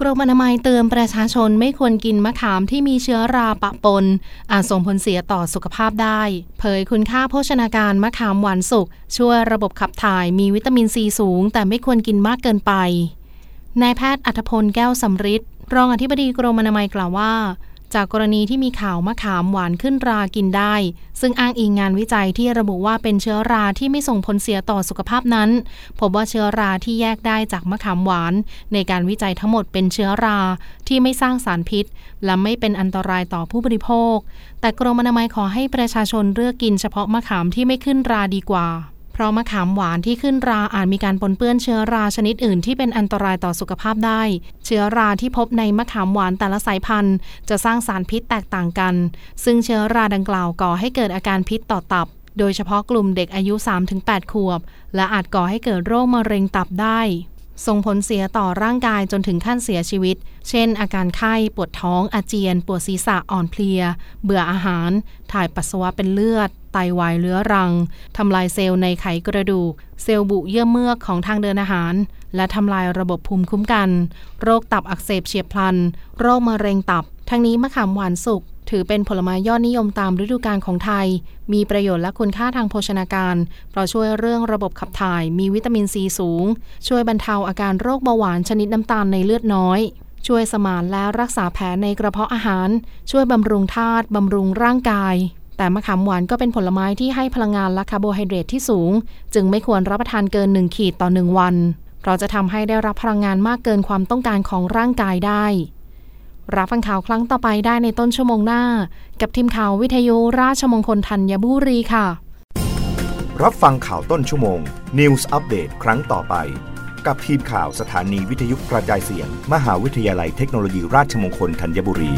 กรมอนามัยเตือนประชาชนไม่ควรกินมะขามที่มีเชื้อราปะปน อาจส่งผลเสียต่อสุขภาพได้ เผยคุณค่าโภชนาการมะขามหวานสุก ช่วยระบบขับถ่ายมีวิตามินซีสูง แต่ไม่ควรกินมากเกินไปนายแพทย์อัธพลแก้วสำริดรองอธิบดีกรมอนามัยกล่าวว่า จากกรณีที่มีข่าวมะขามหวานขึ้นรากินได้ ซึ่งอ้างอิงงานวิจัยที่ระบุว่าเป็นเชื้อราที่ไม่ส่งผลเสียต่อสุขภาพนั้น พบว่าเชื้อราที่แยกได้จากมะขามหวาน ในการวิจัยทั้งหมดเป็นเชื้อราที่ไม่สร้างสารพิษ และไม่เป็นอันตรายต่อผู้บริโภค แต่กรมอนามัยขอให้ประชาชนเลือกกินเฉพาะมะขามที่ไม่ขึ้นราดีกว่า เพราะมะขามหวานที่ขึ้นราอาจมีการปนเปื้อนเชื้อราชนิดอื่นที่เป็นอันตรายต่อสุขภาพได้ เชื้อราที่พบในมะขามหวานแต่ละสายพันธุ์ จะสร้างสารพิษแตกต่างกัน ซึ่งเชื้อราดังกล่าวก่อให้เกิดอาการพิษต่อตับ โดยเฉพาะกลุ่มเด็กอายุ 3-8 ขวบ และอาจก่อให้เกิดโรคมะเร็งตับได้ ส่งผลเสียต่อร่างกายจนถึงขั้นเสียชีวิต เช่น อาการไข้ ปวดท้อง อาเจียน ปวดศีรษะ อ่อนเพลีย เบื่ออาหาร ถ่ายปัสสาวะเป็นเลือด ตวายเรื้อรัง ทำลายเซลล์ในไขกระดูก เซลล์บุเยื่อเมือกของทางเดินอาหาร และทำลายระบบภูมิคุ้มกัน โรคตับอักเสบเฉียบพลัน โรคมะเร็งตับ ทั้งนี้มะขามหวานสุกถือเป็นผลไม้ยอดนิยมตามฤดูกาลของไทย มีประโยชน์และคุณค่าทางโภชนาการ เพราะช่วยเรื่องระบบขับถ่าย มีวิตามินซีสูง ช่วยบรรเทาอาการโรคเบาหวานชนิดน้ำตาลในเลือดน้อย ช่วยสมานและรักษาแผลในกระเพาะอาหาร ช่วยบำรุงธาตุบำรุงร่างกาย แต่มะขามหวานก็เป็นผลไม้ที่ให้พลังงานและคาร์โบไฮเดรตที่สูง จึงไม่ควรรับประทานเกิน 1 ขีดต่อ 1 วัน เพราะจะทำให้ได้รับพลังงานมากเกินความต้องการของร่างกายได้ รับฟังข่าวครั้งต่อไปได้ในต้นชั่วโมงหน้า กับทีมข่าววิทยุราชมงคลธัญบุรีค่ะ รับฟังข่าวต้นชั่วโมง News Update ครั้งต่อไป กับทีมข่าวสถานีวิทยุกระจายเสียง มหาวิทยาลัยเทคโนโลยีราชมงคลธัญบุรี